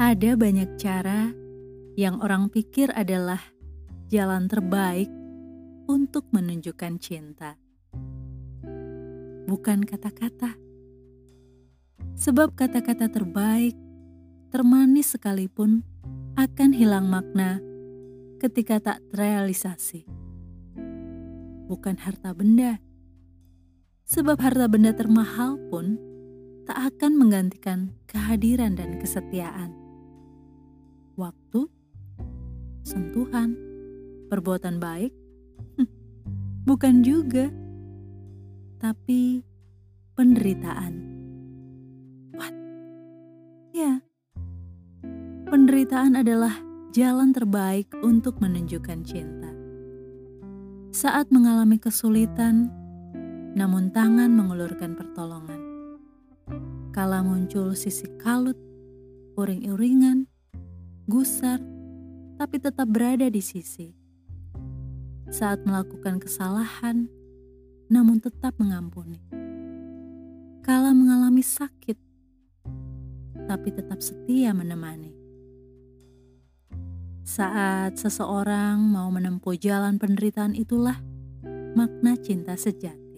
Ada banyak cara yang orang pikir adalah jalan terbaik untuk menunjukkan cinta. Bukan kata-kata. Sebab kata-kata terbaik, termanis sekalipun, akan hilang makna ketika tak terrealisasi. Bukan harta benda. Sebab harta benda termahal pun tak akan menggantikan kehadiran dan kesetiaan. Waktu, sentuhan, perbuatan baik, bukan juga, tapi penderitaan. What? Ya, penderitaan adalah jalan terbaik untuk menunjukkan cinta. Saat mengalami kesulitan, namun tangan mengulurkan pertolongan kala muncul sisi kalut, uring-uringan, gusar, tapi tetap berada di sisi. Saat melakukan kesalahan, namun tetap mengampuni. Kala mengalami sakit, tapi tetap setia menemani. Saat seseorang mau menempuh jalan penderitaan itulah makna cinta sejati.